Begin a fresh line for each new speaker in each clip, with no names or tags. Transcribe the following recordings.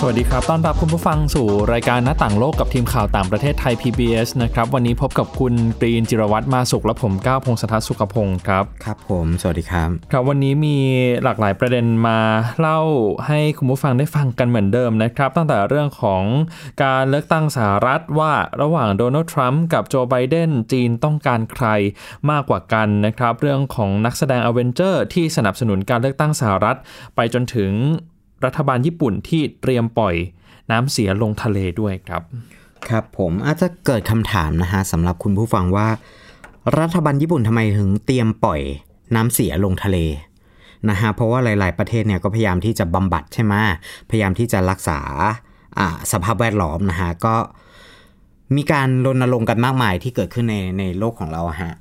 สวัสดีครับ ต้อนรับคุณผู้ฟังสู่รายการหน้าต่างโลกกับทีมข่าวต่างประเทศไทย PBS นะครับ วันนี้พบกับคุณกรีนจิรวัตรมาสุขและผมก้าวพงศธรสุขพงศ์ครับ
ครับผม สวัสดีครับ
ครับ วันนี้มีหลากหลายประเด็นมาเล่าให้คุณผู้ฟังได้ฟังกันเหมือนเดิมนะครับ ตั้งแต่เรื่องของการเลือกตั้งสหรัฐว่าระหว่างโดนัลด์ทรัมป์กับโจไบเดนจีนต้องการใครมากกว่ากันนะครับ เรื่องของนักแสดงอเวนเจอร์ที่สนับสนุนการเลือกตั้งสหรัฐ ไปจนถึง รัฐบาลญี่ปุ่นที่เตรียมปล่อยน้ำเสียลงทะเลด้วยครับ
ครับผมอาจจะเกิดคำถามนะฮะสำหรับคุณผู้ฟังว่า รัฐบาลญี่ปุ่นทำไมถึงเตรียมปล่อยน้ำเสียลงทะเลนะฮะเพราะว่าหลาย ๆ ประเทศเนี่ยก็พยายามที่จะบำบัดใช่ไหมพยายามที่จะรักษาสภาพแวดล้อมนะฮะก็มีการรณรงค์กันมากมายที่เกิดขึ้นในในโลกของเราฮะ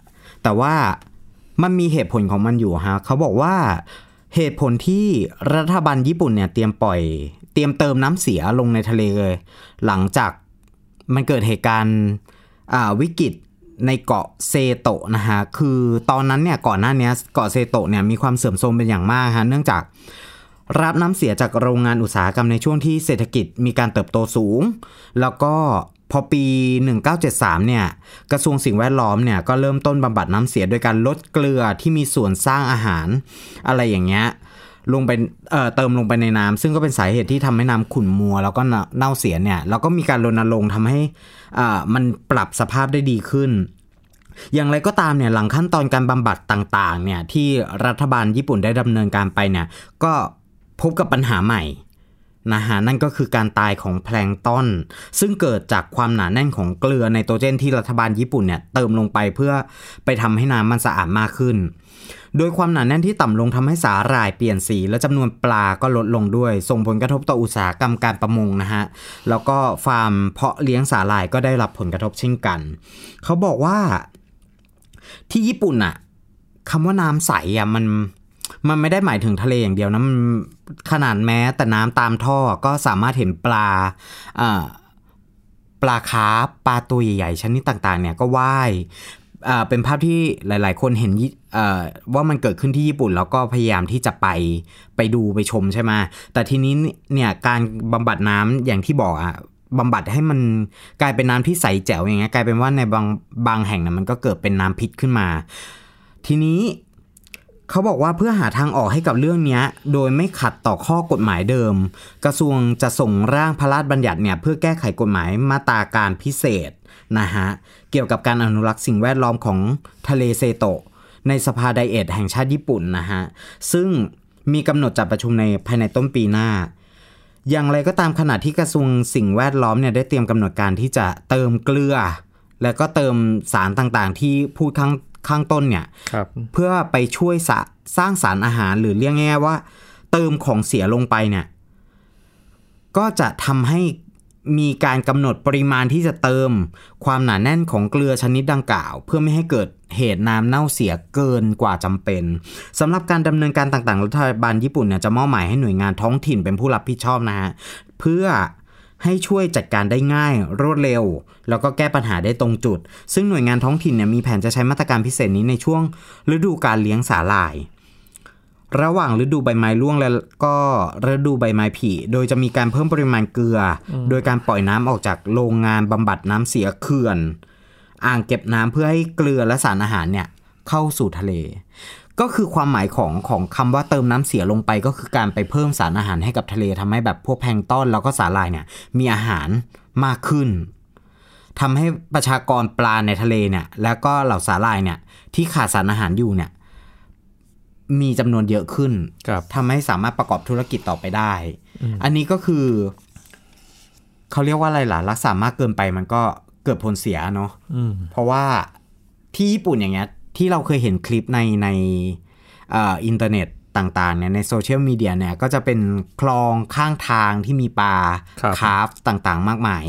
แต่ว่ามันมีเหตุผลของมันอยู่ฮะเขาบอกว่า เหตุผลที่รัฐบาลญี่ปุ่นเนี่ยเตรียมปล่อย เตรียมเติมน้ำเสียลงในทะเลเลย หลังจากมันเกิดเหตุการณ์วิกฤตในเกาะเซโตะนะฮะ คือตอนนั้นเนี่ยก่อนหน้านี้เกาะเซโตะเนี่ยมีความเสื่อมโทรมเป็นอย่างมากฮะ เนื่องจากรับน้ำเสียจากโรงงานอุตสาหกรรมในช่วงที่เศรษฐกิจมีการเติบโตสูง แล้วก็ พอปี 1973 เนี่ย กระทรวงสิ่งแวดล้อมเนี่ย ก็เริ่มต้นบำบัดน้ำเสียโดยการลดเกลือที่มีส่วนสร้างอาหาร อะไรอย่างเงี้ยลงไปเอ่อเติมลงไปในน้ำซึ่งก็เป็นสาเหตุที่ทำให้น้ำขุ่นมัว แล้วก็เน่าเสียเนี่ย แล้วก็มีการรณรงค์ทำให้อ่ามันปรับสภาพได้ดีขึ้น อย่างไรก็ตามเนี่ยหลังขั้นตอนการบำบัดต่างๆเนี่ยที่รัฐบาลญี่ปุ่นได้ดำเนินการไปเนี่ยก็พบกับปัญหาใหม่ นะฮะนั่นก็คือการตายของแพลงต้นซึ่งเกิดจากความหนาแน่นของเกลือไนโตรเจนที่รัฐบาลญี่ปุ่นเนี่ยเติมลงไปเพื่อไปทำให้น้ำมันสะอาดมากขึ้น โดยความหนาแน่นที่ต่ำลงทำให้สาหร่ายเปลี่ยนสี และจำนวนปลาก็ลดลงด้วย ส่งผลกระทบต่ออุตสาหกรรมการประมงนะฮะแล้วก็ฟาร์มเพาะเลี้ยงสาหร่ายก็ได้รับผลกระทบเช่นกัน เขาบอกว่าที่ญี่ปุ่นอะคำว่าน้ำใสอะมัน มันไม่ได้หมายถึงทะเลอย่างเดียวนะมันขนาดแม้แต่น้ำตามท่อก็สามารถเห็นปลาปลาคาร์ฟปลาตัวใหญ่ๆชนิดต่างๆ เนี่ยก็ว่ายเป็นภาพที่หลาย ๆ คนเห็นว่ามันเกิดขึ้นที่ญี่ปุ่น แล้วก็พยายามที่จะไปไปดูไปชมใช่ไหมแต่ทีนี้เนี่ยการบำบัดน้ำอย่างที่บอกอะบำบัดให้มันกลายเป็นน้ำที่ใสแจ๋วอย่างเงี้ยกลายเป็นว่าในบางบางแห่งนะมันก็เกิดเป็นน้ำพิษขึ้นมา ทีนี้ เขาบอกว่าเพื่อหาทางออกให้กับเรื่องนี้โดยไม่ขัดต่อข้อกฎหมายเดิม กระทรวงจะส่งร่างพระราชบัญญัติเนี่ยเพื่อแก้ไขกฎหมายมาตราการพิเศษนะฮะเกี่ยวกับการอนุรักษ์สิ่งแวดล้อมของทะเลเซโตะ ในสภาไดเอทแห่งชาติญี่ปุ่นนะฮะซึ่งมีกำหนดจัดประชุมในภายในต้นปีหน้า อย่างไรก็ตามขณะที่กระทรวงสิ่งแวดล้อมเนี่ยได้เตรียมกำหนดการที่จะเติมเกลือ แล้วก็เติมสารต่างๆ ที่พูดข้าง ข้างต้นเนี่ย
ครับ
เพื่อไปช่วยสะสร้างสารอาหารหรือเรียกง่ายๆว่า เติมของเสียลงไปเนี่ย ก็จะทำให้มีการกำหนดปริมาณที่จะเติมความหนาแน่นของเกลือชนิดดังกล่าว เพื่อไม่ให้เกิดเหตุน้ำเน่าเสียเกินกว่าจำเป็นสำหรับการดำเนินการต่างๆ รัฐบาลญี่ปุ่นเนี่ยจะมอบหมายให้หน่วยงานท้องถิ่นเป็นผู้รับผิดชอบนะฮะเพื่อ ให้ช่วยจัดการได้ง่าย รวดเร็ว แล้วก็แก้ปัญหาได้ตรงจุด ซึ่งหน่วยงานท้องถิ่นเนี่ยมีแผนจะใช้มาตรการพิเศษนี้ในช่วงฤดูการเลี้ยงสาหร่าย ระหว่างฤดูใบไม้ร่วงและก็ฤดูใบไม้ผลิโดยจะมีการเพิ่มปริมาณเกลืออโดยการปล่อยน้ำออกจากโรงงานบำบัดน้ำเสียเขื่อน อ่างเก็บน้ำเพื่อให้เกลือและสารอาหารเนี่ยเข้าสู่ทะเล ก็คือความหมายของของคำว่าเติมน้ำเสียลงไปก็คือการไปเพิ่มสารอาหารให้กับทะเลทำให้แบบพวกแพลงก์ต้นแล้วก็สาหร่ายเนี่ยมีอาหารมากขึ้นทำให้ประชากรปลาในทะเลเนี่ยแล้วก็เหล่าสาหร่ายเนี่ยที่ขาดสารอาหารอยู่เนี่ยมีจำนวนเยอะขึ้น
ครับ
ทำให้สามารถประกอบธุรกิจต่อไปได้ อันนี้ก็คือ เขาเรียกว่าอะไรล่ะรักษามากเกินไปมันก็เกิดผลเสียเนาะ
อืม
เพราะว่าที่ญี่ปุ่นอย่างเงี้ย ที่เราเคยเห็นคลิปในในเอ่ออินเทอร์เน็ตต่างๆเนี่ยในโซเชียลมีเดียเนี่ยก็จะเป็นคลองข้างทางที่มีปลา
ครับ
คาร์ปต่างๆ มากมาย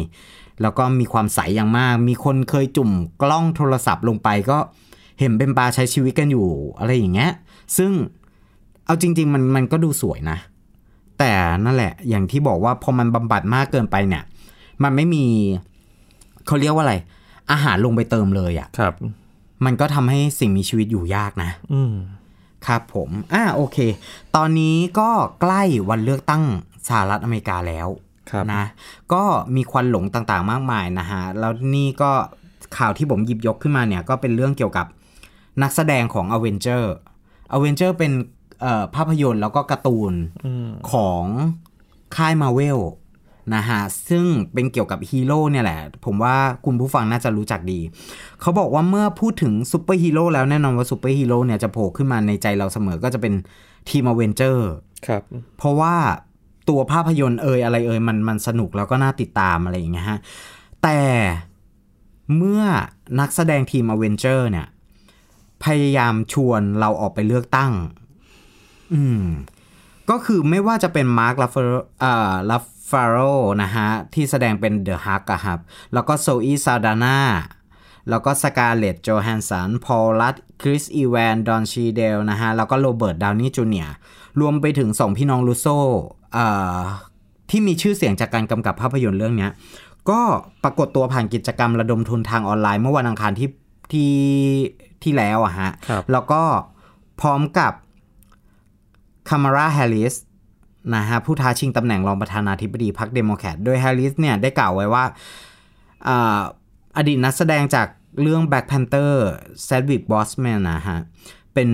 แล้วก็มีความใสอย่างมาก มีคนเคยจุ่มกล้องโทรศัพท์ลงไปก็เห็นเป็นปลาใช้ชีวิตกันอยู่อะไรอย่างเงี้ย ซึ่งเอาจริง ๆ มันมันก็ดูสวยนะ แต่นั่นแหละอย่างที่บอกว่าพอมันบำบัดมากเกินไปเนี่ย มันไม่มีเขาเรียกว่าอะไร อาหารลงไปเติมเลยอะ่ะ
ครับ
มันก็ทำให้สิ่งมีชีวิตอยู่ยากนะ
อืม
ครับผมอ่าโอเค ตอนนี้ก็ใกล้วันเลือกตั้งสหรัฐอเมริกาแล้ว
ครับ
นะ ก็มีควันหลงต่างๆ มากมายนะฮะ แล้วนี่ก็ข่าวที่ผมหยิบยกขึ้นมาเนี่ย ก็เป็นเรื่องเกี่ยวกับนักแสดงของ a v e n g e r a v e n g e r เป็นเอ่อภาพยนตร์แล้วก็การ์ตูน
อืม
ของค่ายมาเวล นะฮะซึ่งเป็นเกี่ยวกับฮีโร่เนี่ยแหละ ผมว่าคุณผู้ฟังน่าจะรู้จักดี เขาบอกว่าเมื่อพูดถึงซูเปอร์ฮีโร่แล้วแน่นอนว่าซูเปอร์ฮีโร่เนี่ยจะโผล่ขึ้นมาในใจเราเสมอก็จะเป็นทีมอเวนเจอร์
ครับ
เพราะว่าตัวภาพยนตร์เอ่ยอะไรเอ่ยมันมันสนุกแล้วก็น่าติดตามอะไรอย่างเงี้ยฮะ แต่เมื่อนักแสดงทีมอเวนเจอร์เนี่ย พยายามชวนเราออกไปเลือกตั้ง อืม ก็คือไม่ว่าจะเป็นมาร์ครัฟเฟอร์อ่ารัฟ ฟาโลนะฮะ ที่แสดงเป็นเดอะฮัลค์อะครับ แล้วก็โซอีซัลดานาแล้วก็สกาเลตโจแฮนสัน พอลลัดคริส อีแวน ดอนชีเดลนะฮะ แล้วก็โรเบิร์ต ดาวนี่จูเนียร์รวมไปถึงสองพี่น้องรุสโซเอ่อที่มีชื่อเสียงจากการกำกับภาพยนตร์เรื่องเนี้ยก็ปรากฏตัวผ่านกิจกรรมระดมทุนทางออนไลน์เมื่อวันอังคารที่ที่ที่แล้วอะฮะ
ครับ
แล้วก็พร้อมกับคามาลาแฮร์ริส นะฮะผู้ท้าชิงตำแหน่งรองประธานาธิบดีพรรคเดโมแครตโดยแฮร์ริสเนี่ยได้กล่าวไว้ว่าอดีตนักแสดงจากเรื่อง Black Panther s a d w i c k Boseman นะฮะเป็น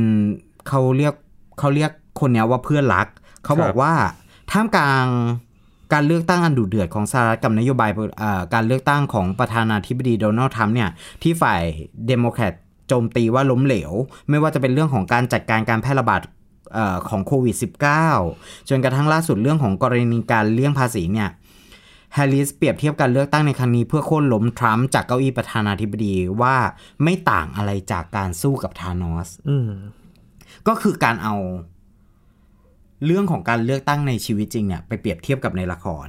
เขาเรียกเขาเรียกคนนี้ว่าเพื่อนรัก เขาบอกว่าท่ามกลางการเลือกตั้งอันดุเดือดของสหรัฐกับนโยบายการเลือกตั้งของประธานาธิบดีโดนัลด์ทรัมป์เนี่ยที่ฝ่ายเดโมแครตโจมตีว่าล้มเหลว ไม่ว่าจะเป็นเรื่องของการจัดการการแพร่ระบาด อของโควิด -19 จนกระทั่งล่าสุดเรื่องของกรณีการเลี่ยงภาษีเนี่ยแฮร์ริสเปรียบเทียบการเลือกตั้งในครั้งนี้เพื่อโค่นล้มทรัมป์จากเก้าอี้ประธานาธิบดีว่าไม่ต่างอะไรจากการสู้กับธานอสก็คือการเอา เรื่องของการเลือกตั้งในชีวิตจริงเนี่ยไปเปรียบเทียบกับในละคร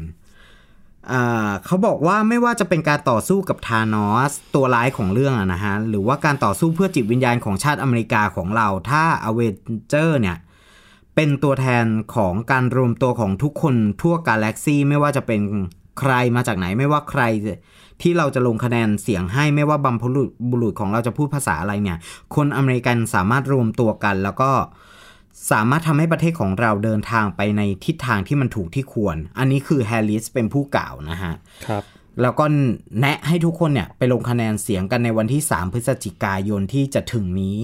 เขาบอกว่าไม่ว่าจะเป็นการต่อสู้กับธานอสตัวร้ายของเรื่องอะนะฮะ หรือว่าการต่อสู้เพื่อจิตวิญญาณของชาติอเมริกาของเรา ถ้าอเวนเจอร์เนี่ย เป็นตัวแทนของการรวมตัวของทุกคนทั่วกาแล็กซี่ไม่ว่าจะเป็นใครมาจากไหนไม่ว่าใคร ที่เราจะลงคะแนนเสียงให้ไม่ว่าบัมพบุษบุรุษของเราจะพูดภาษาอะไรเนี่ย คนอเมริกันสามารถรวมตัวกัน แล้วก็สามารถทำให้ประเทศของเราเดินทางไปในทิศทางที่มันถูกที่ควร อันนี้คือแฮร์ริสเป็นผู้กล่าวนะฮะ
ครับ
แล้วก็แนะให้ทุกคนเนี่ยไปลงคะแนนเสียงกันในวันที่ 3 พฤศจิกายนที่จะถึงนี้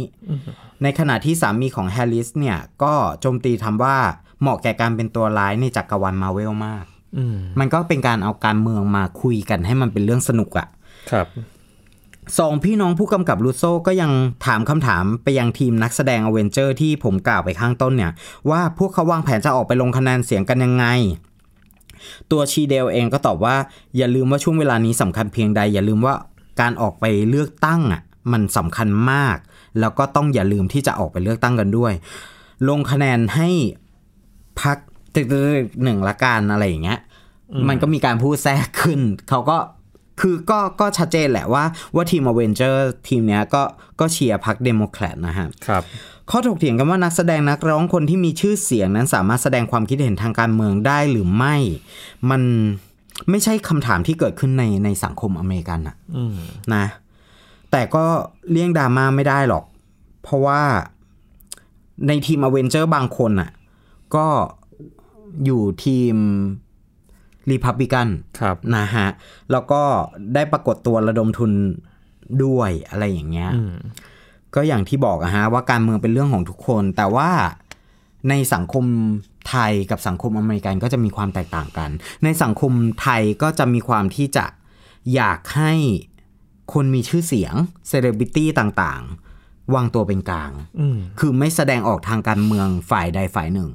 ในขณะที่สามีของแฮร์ริสเนี่ย ก็โจมตีทำว่าเหมาะแก่การเป็นตัวร้ายในจักรวาลมาเวลมาก
อืม
มันก็เป็นการเอาการเมืองมาคุยกันให้มันเป็นเรื่องสนุกอะ
ครับ
สองพี่น้องผู้กำกับลูโซก็ยังถามคำถามไปยังทีมนักแสดงอเวนเจอร์ที่ผมกล่าวไปข้างต้นเนี่ย ว่าพวกเขาวางแผนจะออกไปลงคะแนนเสียงกันยังไง ตัวชีเดลเองก็ตอบว่า อย่าลืมว่าช่วงเวลานี้สำคัญเพียงใด อย่าลืมว่าการออกไปเลือกตั้งอะมันสำคัญมาก แล้วก็ต้องอย่าลืมที่จะออกไปเลือกตั้งกันด้วย ลงคะแนนให้พรรคพรรคหนึ่งละกันอะไรอย่างเงี้ยมันก็มีการพูดแทรกขึ้น เขาก็ คือก็ก็ชัดเจนแหละว่าว่าทีมอเวนเจอร์ทีมเนี้ยก็ก็เชียร์พรรคเดโมแครตนะฮะ
ครับ
ข้อถกเถียงกันว่านักแสดงนักร้องคนที่มีชื่อเสียงนั้นสามารถแสดงความคิดเห็นทางการเมืองได้หรือไม่ มันไม่ใช่คำถามที่เกิดขึ้นในในสังคมอเมริกันอะ
อืม
นะ แต่ก็เลี่ยงดราม่าไม่ได้หรอก เพราะว่าในทีมอเวนเจอร์บางคนอะก็อยู่ทีม รีพับลิกัน
ครับ
นะฮะ แล้วก็ได้ปรากฏตัวระดมทุนด้วยอะไรอย่างเงี้ย
อืม
ก็อย่างที่บอกอะฮะว่าการเมืองเป็นเรื่องของทุกคน แต่ว่าในสังคมไทยกับสังคมอเมริกันก็จะมีความแตกต่างกัน ในสังคมไทยก็จะมีความที่จะอยากให้คนมีชื่อเสียงเซเลบริตี้ต่างๆ วางตัวเป็นกลาง
อืม
คือไม่แสดงออกทางการเมืองฝ่ายใดฝ่ายหนึ่ง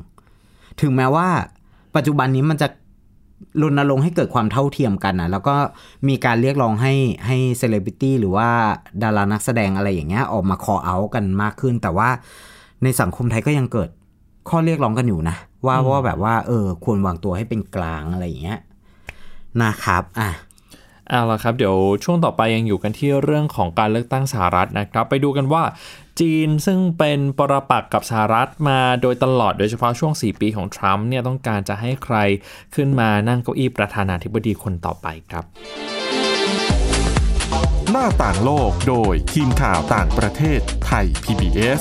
ถึงแม้ว่าปัจจุบันนี้มันจะ รณรงค์ให้เกิดความเท่าเทียมกันนะแล้วก็มีการเรียกร้องให้ให้เซเลบริตี้หรือว่าดารานักแสดงอะไรอย่างเงี้ยออกมาคอเอากันมากขึ้น แต่ว่าในสังคมไทยก็ยังเกิดข้อเรียกร้องกันอยู่นะ ว่าว่าแบบว่าเออควรวางตัวให้เป็นกลางอะไรอย่างเงี้ยนะครับ อะ
เอาละครับเดี๋ยวช่วงต่อไปยังอยู่กันที่เรื่องของการเลือกตั้งสหรัฐนะครับ ไปดูกันว่าจีนซึ่งเป็นปรปักษ์กับสหรัฐมาโดยตลอดโดยเฉพาะช่วง 4 ปีของทรัมป์เนี่ยต้องการจะให้ใครขึ้นมานั่งเก้าอี้ประธานาธิบดีคนต่อไปครับ
หน้าต่างโลกโดยทีมข่าวต่างประเทศไทย PBS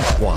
ากกว่า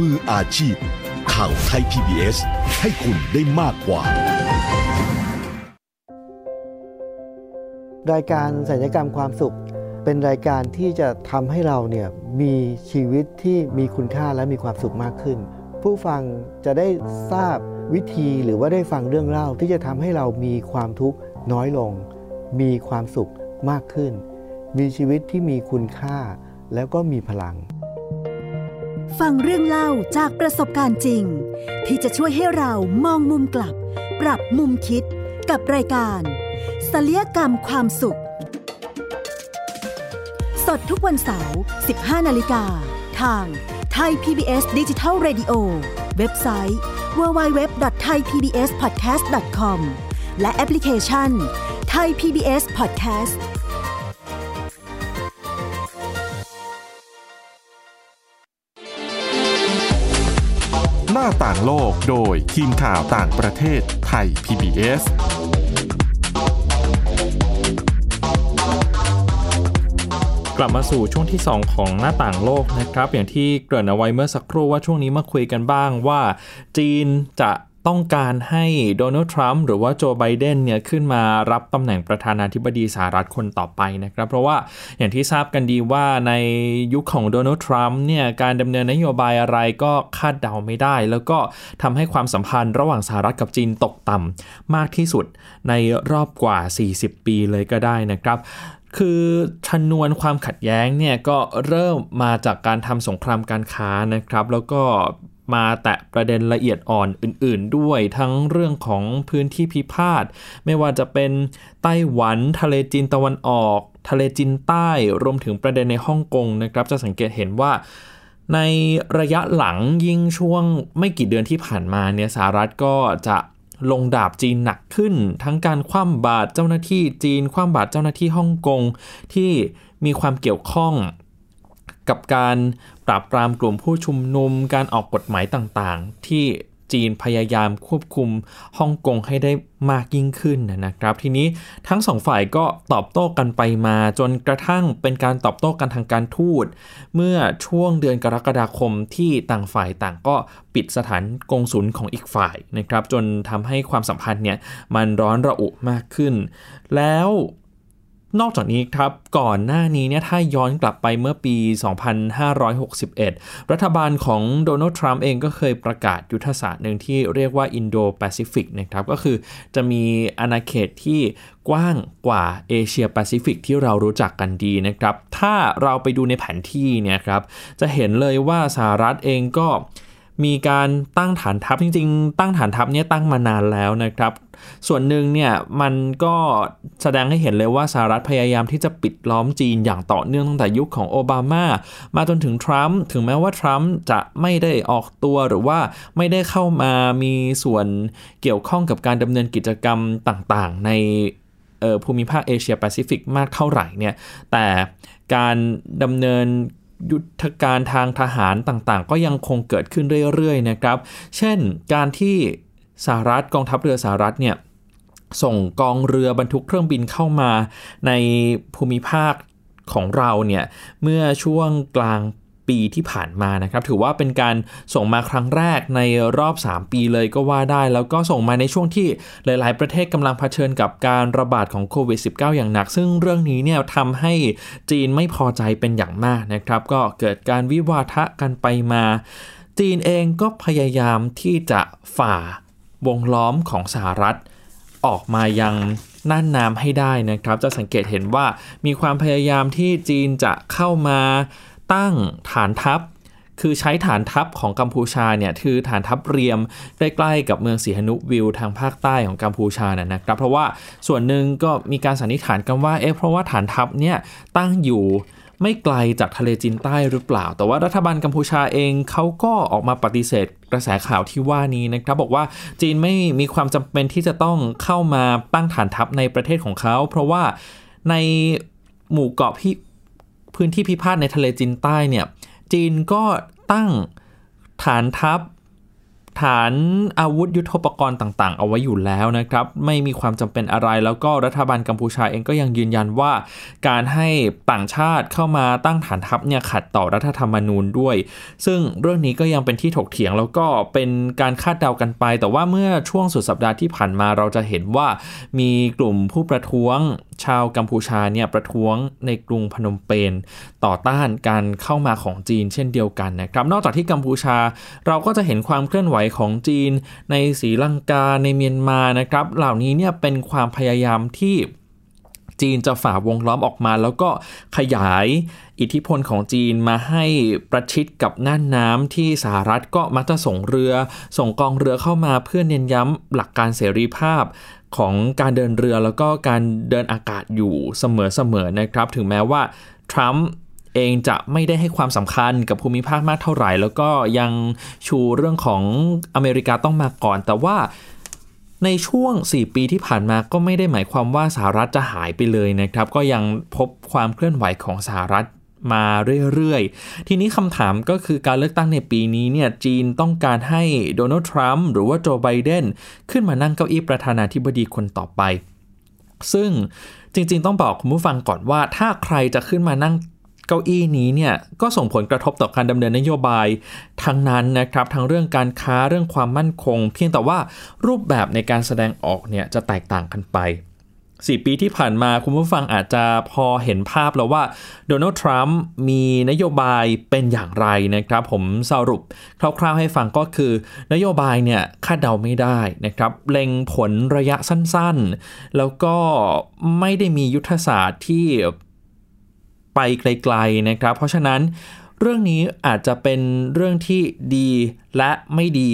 ือือาชีพ ข่าวไทย PBS ให้คุณได้มากกว่า
รายการสัญญกรรมความสุข เป็นรายการที่จะทำให้เราเนี่ยมีชีวิตที่มีคุณค่าและมีความสุขมากขึ้น ผู้ฟังจะได้ทราบวิธีหรือว่าได้ฟังเรื่องเล่าที่จะทำให้เรามีความทุกข์น้อยลง มีความสุขมากขึ้น มีชีวิตที่มีคุณค่าแล้วก็มีพลัง
ฟังเรื่องเล่าจากประสบการณ์จริง ที่จะช่วยให้เรามองมุมกลับ ปรับมุมคิดกับรายการศัลยกรรมความสุข สดทุกวันเสาร์ 15 นาฬิกา ทางไทย PBS Digital Radio เว็บไซต์ www.thaipbspodcast.com และแอปพลิเคชัน Thai PBS Podcast
หน้าต่างโลก โดยทีมข่าวต่างประเทศไทย PBS
กลับมาสู่ช่วงที่ 2 ของหน้าต่างโลกนะครับ อย่างที่เกริ่นเอาไว้เมื่อสักครู่ว่าช่วงนี้มาคุยกันบ้างว่า จีนจะ ต้องการให้โดนัลด์ทรัมป์หรือว่าโจไบเดนเนี่ยขึ้นมารับตำแหน่งประธานาธิบดีสหรัฐคนต่อไปนะครับ เพราะว่าอย่างที่ทราบกันดีว่าในยุคของโดนัลด์ทรัมป์เนี่ยการดำเนินนโยบายอะไรก็คาดเดาไม่ได้ แล้วก็ทำให้ความสัมพันธ์ระหว่างสหรัฐกับจีนตกต่ำมากที่สุดในรอบกว่า 40 ปีเลยก็ได้นะครับคือชนวนความขัดแย้งเนี่ยก็เริ่มมาจากการทำสงครามการค้านะครับ แล้วก็ มาแตะประเด็นละเอียดอ่อนอื่น ๆ ด้วยทั้งเรื่องของพื้นที่พิพาท ไม่ว่าจะเป็นไต้หวันทะเลจีนตะวันออก ทะเลจีนใต้รวมถึงประเด็นในฮ่องกงนะครับ จะสังเกตเห็นว่าในระยะหลังยิ่งช่วงไม่กี่เดือนที่ผ่านมาเนี่ยสหรัฐก็จะลงดาบจีนหนักขึ้น ทั้งการคว่ำบาตรเจ้าหน้าที่จีนคว่ำบาตรเจ้าหน้าที่ฮ่องกงที่มีความเกี่ยวข้อง กับการปราบปรามกลุ่มผู้ชุมนุมการออกกฎหมายต่างๆ ที่จีนพยายามควบคุมฮ่องกงให้ได้มากยิ่งขึ้นนะครับ ทีนี้ทั้งสองฝ่ายก็ตอบโต้กันไปมา จนกระทั่งเป็นการตอบโต้กันทางการทูต เมื่อช่วงเดือนกรกฎาคมที่ต่างฝ่ายต่างก็ปิดสถานกงศุลของอีกฝ่ายนะครับ จนทำให้ความสัมพันธ์เนี่ยมันร้อนระอุมากขึ้น แล้ว นอกจากนี้ครับก่อนหน้านี้เนี่ยถ้าย้อนกลับไปเมื่อปี 2561 รัฐบาลของโดนัลด์ทรัมป์เองก็เคยประกาศยุทธศาสตร์หนึ่งที่เรียกว่าอินโดแปซิฟิกนะครับก็คือจะมีอาณาเขตที่กว้างกว่าเอเชียแปซิฟิกที่เรารู้จักกันดีนะครับ ถ้าเราไปดูในแผนที่เนี่ยครับจะเห็นเลยว่าสหรัฐเองก็ มีการตั้งฐานทัพจริง ๆ ตั้งฐานทัพเนี่ยตั้งมานานแล้วนะครับ ส่วนหนึ่งเนี่ยมันก็แสดงให้เห็นเลยว่าสหรัฐพยายามที่จะปิดล้อมจีนอย่างต่อเนื่องตั้งแต่ยุคของโอบามา มาจนถึงทรัมป์ถึงแม้ว่าทรัมป์จะไม่ได้ออกตัวหรือว่าไม่ได้เข้ามามีส่วนเกี่ยวข้องกับการดำเนินกิจกรรมต่างๆ ในภูมิภาคเอเชียแปซิฟิกมากเท่าไหร่เนี่ยแต่การดำเนิน ยุทธการทางทหารต่างๆ ก็ยังคงเกิดขึ้นเรื่อยๆนะครับ เช่นการที่สหรัฐกองทัพเรือสหรัฐเนี่ยส่งกองเรือบรรทุกเครื่องบินเข้ามาในภูมิภาคของเราเนี่ยเมื่อช่วงกลาง ปีที่ผ่านมานะครับถือว่าเป็นการส่งมาครั้งแรกในรอบ 3 ปีเลยก็ว่าได้ แล้วก็ส่งมาในช่วงที่หลาย ๆ ประเทศกำลังเผชิญกับการระบาดของโควิด -19 อย่างหนัก ซึ่งเรื่องนี้เนี่ยทำให้จีนไม่พอใจเป็นอย่างมากนะครับก็เกิดการวิวาทะกันไปมา จีนเองก็พยายามที่จะฝ่าวงล้อมของสหรัฐ ออกมายังน่านน้ำให้ได้นะครับ จะสังเกตเห็นว่ามีความพยายามที่จีนจะเข้ามา ตั้งฐานทัพ คือใช้ฐานทัพของกัมพูชาเนี่ยคือฐานทัพเรียมใกล้ๆกับเมืองสีหนุวิวทางภาคใต้ของกัมพูชาน่ะนะครับ เพราะว่าส่วนหนึ่งก็มีการสันนิษฐานกันว่าเอ๊ะเพราะว่าฐานทัพเนี่ยตั้งอยู่ไม่ไกลจากทะเลจีนใต้หรือเปล่า แต่ว่ารัฐบาลกัมพูชาเองเขาก็ออกมาปฏิเสธกระแสข่าวที่ว่านี้นะครับ บอกว่าจีนไม่มีความจำเป็นที่จะต้องเข้ามาตั้งฐานทัพในประเทศของเขา เพราะว่าในหมู่เกาะพี่ พื้นที่พิพาทในทะเลจีนใต้เนี่ยจีนก็ตั้งฐานทัพ ฐานอาวุธยุโทโธปกรณ์ต่างๆ เอาไว้อยู่แล้วนะครับ ไม่มีความจำเป็นอะไรแล้วก็รัฐบาลกัมพูชาเองก็ยังยืนยันว่า การให้ต่างชาติเข้ามาตั้งฐานทัพเนี่ยขัดต่อรัฐธรรมนูญด้วย ซึ่งเรื่องนี้ก็ยังเป็นที่ถกเถียงแล้วก็เป็นการคาดเดากันไป แต่ว่าเมื่อช่วงสุดสัปดาห์ที่ผ่านมาเราจะเห็นว่ามีกลุ่มผู้ประท้วงชาวกัมพูชาเนี่ยประท้วงในกรุงพนมเปญต่อต้านการเข้ามาของจีนเช่นเดียวกันนะครับ นอกจากที่กัมพูชาเราก็จะเห็นความเคลื่อนไหวของจีน ในศรีลังกาในเมียนมานะครับ เหล่านี้เนี่ยเป็นความพยายามที่จีนจะฝ่าวงล้อมออกมา แล้วก็ขยายอิทธิพลของจีนมาให้ประชิดกับน่านน้ำที่สหรัฐก็มักจะส่งเรือ ส่งกองเรือเข้ามาเพื่อเน้นย้ำหลักการเสรีภาพของการเดินเรือแล้วก็การเดินอากาศอยู่เสมอๆนะครับ ถึงแม้ว่าทรัมป์ เองจะไม่ได้ให้ความสำคัญกับภูมิภาคมากเท่าไหร่ แล้วก็ยังชูเรื่องของอเมริกาต้องมาก่อน แต่ว่าในช่วง 4 ปีที่ผ่านมาก็ไม่ได้หมายความว่าสหรัฐจะหายไปเลยนะครับ ก็ยังพบความเคลื่อนไหวของสหรัฐมาเรื่อยๆ ทีนี้คำถามก็คือการเลือกตั้งในปีนี้เนี่ยจีนต้องการให้โดนัลด์ทรัมป์หรือว่าโจไบเดนขึ้นมานั่งเก้าอี้ประธานาธิบดีคนต่อไป ซึ่งจริงๆ ต้องบอกคุณผู้ฟังก่อนว่า ถ้าใครจะขึ้นมานั่ง เก้าอี้นี้เนี่ยก็ส่งผลกระทบต่อการดำเนินนโยบายทั้งนั้นนะครับทั้งเรื่องการค้าเรื่องความมั่นคง เพียงแต่ว่ารูปแบบในการแสดงออกเนี่ยจะแตกต่างกันไปสี่ปีที่ผ่านมาคุณผู้ฟังอาจจะพอเห็นภาพแล้วว่าโดนัลด์ทรัมป์มีนโยบายเป็นอย่างไรนะครับ ผมสรุปคร่าวๆให้ฟังก็คือ นโยบายเนี่ยคาดเดาไม่ได้นะครับเล็งผลระยะสั้นๆ แล้วก็ไม่ได้มียุทธศาสตร์ที่ ไปไกลๆนะครับ เพราะฉะนั้นเรื่องนี้อาจจะเป็นเรื่องที่ดีและไม่ดี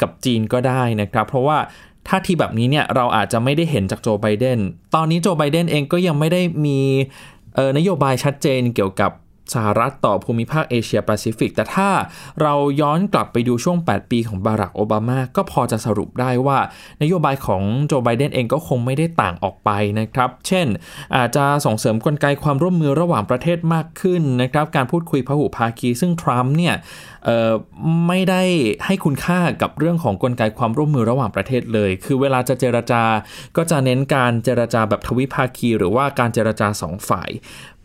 กับจีนก็ได้นะครับ เพราะว่าท่าทีแบบนี้เนี่ยเราอาจจะไม่ได้เห็นจากโจไบเดน ตอนนี้โจไบเดนเองก็ยังไม่ได้มีนโยบายชัดเจนเกี่ยวกับ สหรัฐต่อภูมิภาคเอเชียแปซิฟิก แต่ถ้าเราย้อนกลับไปดูช่วง 8 ปีของบารักโอบามา ก็พอจะสรุปได้ว่านโยบายของโจไบเดนเองก็คงไม่ได้ต่างออกไปนะครับ เช่น อาจจะส่งเสริมกลไกความร่วมมือระหว่างประเทศมากขึ้นนะครับ การพูดคุยพหุภาคี ซึ่งทรัมป์เนี่ยไม่ได้ให้คุณค่ากับเรื่องของกลไกความร่วมมือระหว่างประเทศเลย คือเวลาจะเจรจาก็จะเน้นการเจรจาแบบทวิภาคี หรือว่าการเจรจาสองฝ่าย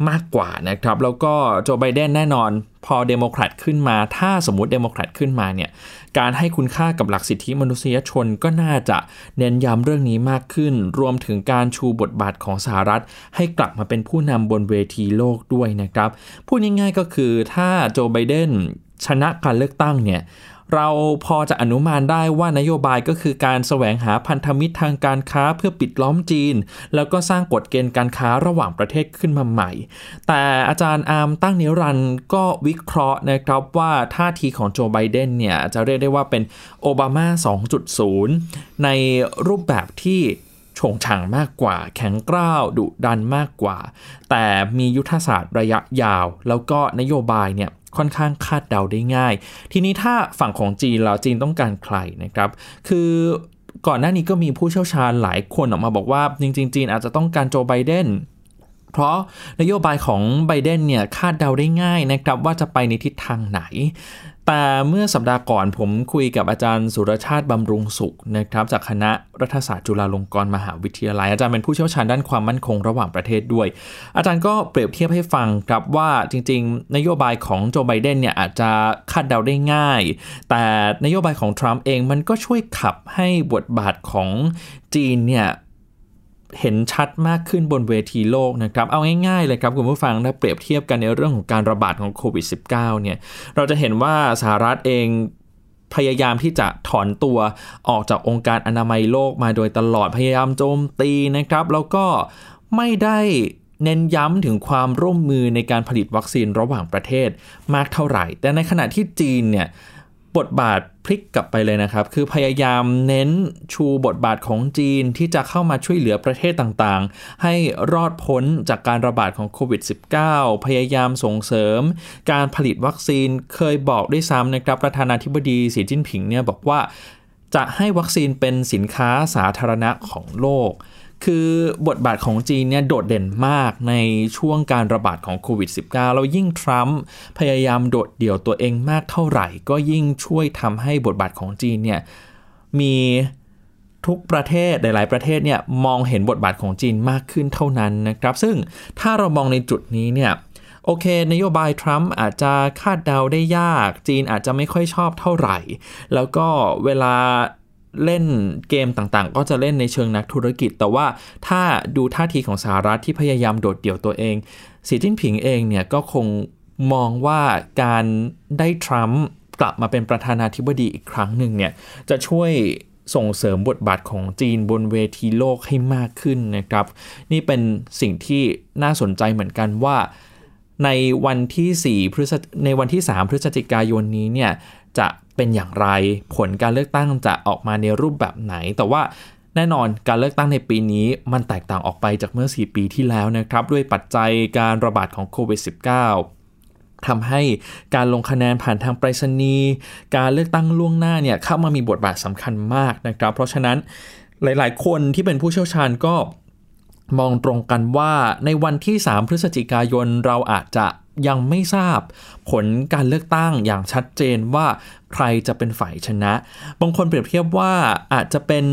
มากกว่านะครับ แล้วก็โจไบเดนแน่นอนพอเดโมแครตขึ้นมา ถ้าสมมติเดโมแครตขึ้นมาเนี่ยการให้คุณค่ากับหลักสิทธิมนุษยชนก็น่าจะเน้นย้ำเรื่องนี้มากขึ้น รวมถึงการชูบทบาทของสหรัฐ ให้กลับมาเป็นผู้นำบนเวทีโลกด้วยนะครับ พูดง่ายๆก็คือถ้าโจไบเดนชนะการเลือกตั้งเนี่ย เราพอจะอนุมานได้ว่านโยบายก็คือการแสวงหาพันธมิตรทางการค้าเพื่อปิดล้อมจีน แล้วก็สร้างกฎเกณฑ์การค้าระหว่างประเทศขึ้นมาใหม่ แต่อาจารย์อาร์มตั้งนิรันด์ก็วิเคราะห์นะครับว่าท่าทีของโจไบเดนเนี่ยจะเรียกได้ว่าเป็นโอบามา 2.0 ในรูปแบบที่ชงชังมากกว่า แข็งกร้าวดุดันมากกว่า แต่มียุทธศาสตร์ระยะยาว แล้วก็นโยบายเนี่ย ค่อนข้างคาดเดาได้ง่าย ทีนี้ถ้าฝั่งของจีนเราจีนต้องการใครนะครับ คือก่อนหน้านี้ก็มีผู้เชี่ยวชาญหลายคนออกมาบอกว่า จริง ๆ จีนอาจจะต้องการโจไบเดนเพราะนโยบายของไบเดนเนี่ยคาดเดาได้ง่ายนะครับว่าจะไปในทิศทางไหนแต่เมื่อสัปดาห์ก่อนผมคุยกับอาจารย์สุรชาติบำรุงสุขนะครับจากคณะรัฐศาสตร์จุฬาลงกรณ์มหาวิทยาลัย อาจารย์เป็นผู้เชี่ยวชาญด้านความมั่นคงระหว่างประเทศด้วย อาจารย์ก็เปรียบเทียบให้ฟังครับว่าจริง ๆ นโยบายของโจไบเดนเนี่ยอาจจะคาดเดาได้ง่าย แต่นโยบายของทรัมป์เองมันก็ช่วยขับให้บทบาทของจีนเนี่ย เห็นชัดมากขึ้นบนเวทีโลกนะครับ เอาง่ายๆเลยครับคุณผู้ฟังถ้าเปรียบเทียบกันในเรื่องของการระบาดของโควิด -19 เนี่ย เราจะเห็นว่าสหรัฐเองพยายามที่จะถอนตัวออกจากองค์การอนามัยโลกมาโดยตลอดพยายามโจมตีนะครับ แล้วก็ไม่ได้เน้นย้ำถึงความร่วมมือในการผลิตวัคซีนระหว่างประเทศมากเท่าไหร่ แต่ในขณะที่จีนเนี่ย บทบาทพลิกกลับไปเลยนะครับ คือพยายามเน้นชูบทบาทของจีนที่จะเข้ามาช่วยเหลือประเทศต่างๆ ให้รอดพ้นจากการระบาดของโควิด -19 พยายามส่งเสริม การผลิตวัคซีนเคยบอกด้วยซ้ำนะครับ ประธานาธิบดีสีจิ้นผิงเนี่ยบอกว่า จะให้วัคซีนเป็นสินค้าสาธารณะของโลก คือบทบาทของจีนเนี่ยโดดเด่นมากในช่วงการระบาดของโควิด -19 แล้วยิ่งทรัมป์พยายามโดดเดี่ยวตัวเองมากเท่าไหร่ ก็ยิ่งช่วยทำให้บทบาทของจีนเนี่ยมีทุกประเทศหลาย ๆ ประเทศเนี่ยมองเห็นบทบาทของจีนมากขึ้นเท่านั้นนะครับ ซึ่งถ้าเรามองในจุดนี้เนี่ยโอเค นโยบายทรัมป์อาจจะคาดเดาได้ยาก จีนอาจจะไม่ค่อยชอบเท่าไหร่ แล้วก็เวลา เล่นเกมต่างๆ ก็จะเล่นในเชิงนักธุรกิจ แต่ว่าถ้าดูท่าทีของสหรัฐที่พยายามโดดเดี่ยวตัวเองสีจิ้นผิงเองเนี่ยก็คงมองว่าการได้ทรัมป์กลับมาเป็นประธานาธิบดีอีกครั้งหนึ่งเนี่ยจะช่วยส่งเสริมบทบาทของจีนบนเวทีโลกให้มากขึ้นนะครับ นี่เป็นสิ่งที่น่าสนใจเหมือนกันว่า ในวันที่4พฤศในวันที่ 3 พฤศจิกายนนี้เนี่ยจะ เป็นอย่างไร ผลการเลือกตั้งจะออกมาในรูปแบบไหน แต่ว่าแน่นอนการเลือกตั้งในปีนี้มันแตกต่างออกไปจากเมื่อ 4 ปีที่แล้วนะครับ ด้วยปัจจัยการระบาดของโควิด -19 ทำให้การลงคะแนนผ่านทางไปรษณีย์การเลือกตั้งล่วงหน้าเนี่ยเข้ามามีบทบาทสำคัญมากนะครับ เพราะฉะนั้นหลายๆ คนที่เป็นผู้เชี่ยวชาญก็มองตรงกันว่าในวันที่ 3 พฤศจิกายนเราอาจจะ ยังไม่ทราบผลการเลือกตั้งอย่างชัดเจนว่าใครจะเป็นฝ่ายชนะ บางคนเปรียบเทียบว่าอาจจะเป็น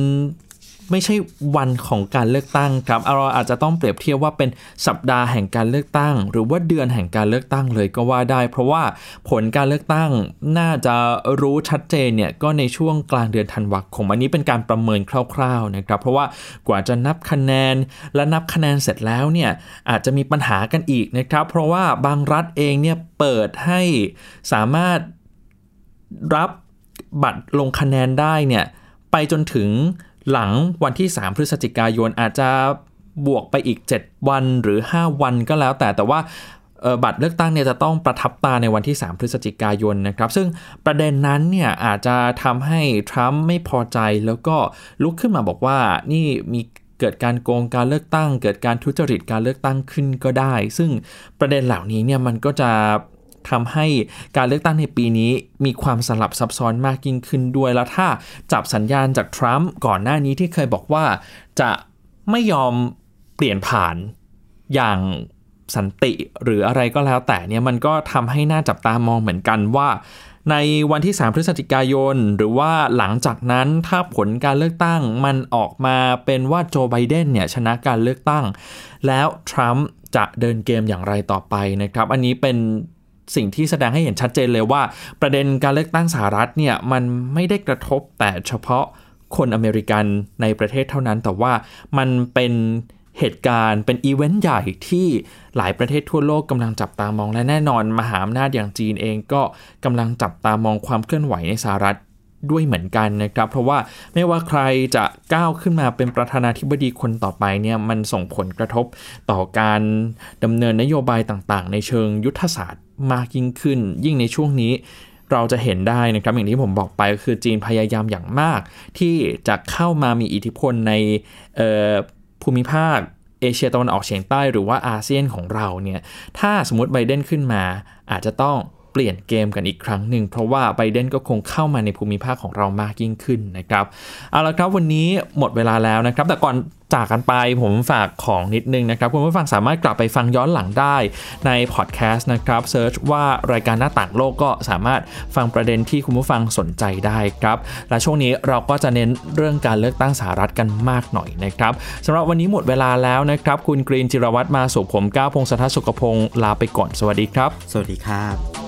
ไม่ใช่วันของการเลือกตั้งครับเราอาจจะต้องเปรียบเทียบว่าเป็นสัปดาห์แห่งการเลือกตั้ง หรือว่าเดือนแห่งการเลือกตั้งเลยก็ว่าได้ เพราะว่าผลการเลือกตั้งน่าจะรู้ชัดเจนเนี่ยก็ในช่วงกลางเดือนธันวาคมอันนี้เป็นการประเมินคร่าวๆนะครับเพราะว่ากว่าจะนับคะแนนและนับคะแนนเสร็จแล้วเนี่ยอาจจะมีปัญหากันอีกนะครับ เพราะว่าบางรัฐเองเนี่ยเปิดให้สามารถรับบัตรลงคะแนนได้เนี่ยไปจนถึง หลังวันที่ 3 พฤศจิกายนอาจจะบวกไปอีก 7 วันหรือ 5 วันก็แล้วแต่แต่ว่าบัตรเลือกตั้งเนี่ยจะต้องประทับตาในวันที่ 3 พฤศจิกายนนะครับ ซึ่งประเด็นนั้นเนี่ยอาจจะทำให้ทรัมป์ไม่พอใจแล้วก็ลุกขึ้นมาบอกว่านี่มีเกิดการโกงการเลือกตั้ง เกิดการทุจริตการเลือกตั้งขึ้นก็ได้ ซึ่งประเด็นเหล่านี้เนี่ยมันก็จะ ทำให้การเลือกตั้งในปีนี้มีความสลับซับซ้อนมากยิ่งขึ้นด้วย แล้วถ้าจับสัญญาณจากทรัมป์ก่อนหน้านี้ที่เคยบอกว่าจะไม่ยอมเปลี่ยนผ่านอย่างสันติหรืออะไรก็แล้วแต่เนี่ยมันก็ทำให้หน่าจับตามองเหมือนกันว่า ในวันที่ 3 พฤศจิกายน หรือว่าหลังจากนั้นถ้าผลการเลือกตั้งมันออกมาเป็นว่าโจไบเดนเนี่ยชนะการเลือกตั้ง แล้วทรัมป์จะเดินเกมอย่างไรต่อไปนะครับ อันนี้เป็น สิ่งที่แสดงให้เห็นชัดเจนเลยว่า ประเด็นการเลือกตั้งสหรัฐเนี่ยมันไม่ได้กระทบแต่เฉพาะคนอเมริกันในประเทศเท่านั้น แต่ว่ามันเป็นเหตุการณ์เป็นอีเวนต์ใหญ่ที่หลายประเทศทั่วโลกกำลังจับตามองและแน่นอน มหาอำนาจอย่างจีนเองก็กำลังจับตามองความเคลื่อนไหวในสหรัฐ ด้วยเหมือนกันนะครับ เพราะว่าไม่ว่าใครจะก้าวขึ้นมาเป็นประธานาธิบดีคนต่อไปเนี่ยมันส่งผลกระทบต่อการดำเนินนโยบายต่างๆ ในเชิงยุทธศาสตร์มากยิ่งขึ้น ยิ่งในช่วงนี้เราจะเห็นได้นะครับอย่างที่ผมบอกไปก็คือจีนพยายามอย่างมาก ที่จะเข้ามามีอิทธิพลในภูมิภาคเอเชียตะวันออกเฉียงใต้หรือว่าอาเซียนของเราเนี่ยถ้าสมมติไบเดนขึ้นมาอาจจะต้อง เปลี่ยนเกมกันอีกครั้งหนึ่ง เพราะว่าไบเดนก็คงเข้ามาในภูมิภาคของเรามากยิ่งขึ้นนะครับเอาละครับวันนี้หมดเวลาแล้วนะครับ แต่ก่อนจากกันไปผมฝากของนิดนึงนะครับคุณผู้ฟังสามารถกลับไปฟังย้อนหลังได้ในพอดแคสต์นะครับเซิร์ชว่ารายการหน้าต่างโลกก็สามารถฟังประเด็นที่คุณผู้ฟังสนใจได้ครับ และช่วงนี้เราก็จะเน้นเรื่องการเลือกตั้งสหรัฐกันมากหน่อยนะครับสำหรับวันนี้หมดเวลาแล้วนะครับ คุณกรีนจิรวัตรมาสุขผมก้าวพงศธรสุขพงศ์ลาไปก่อนสวัสดีครับ
สวัสดีครับ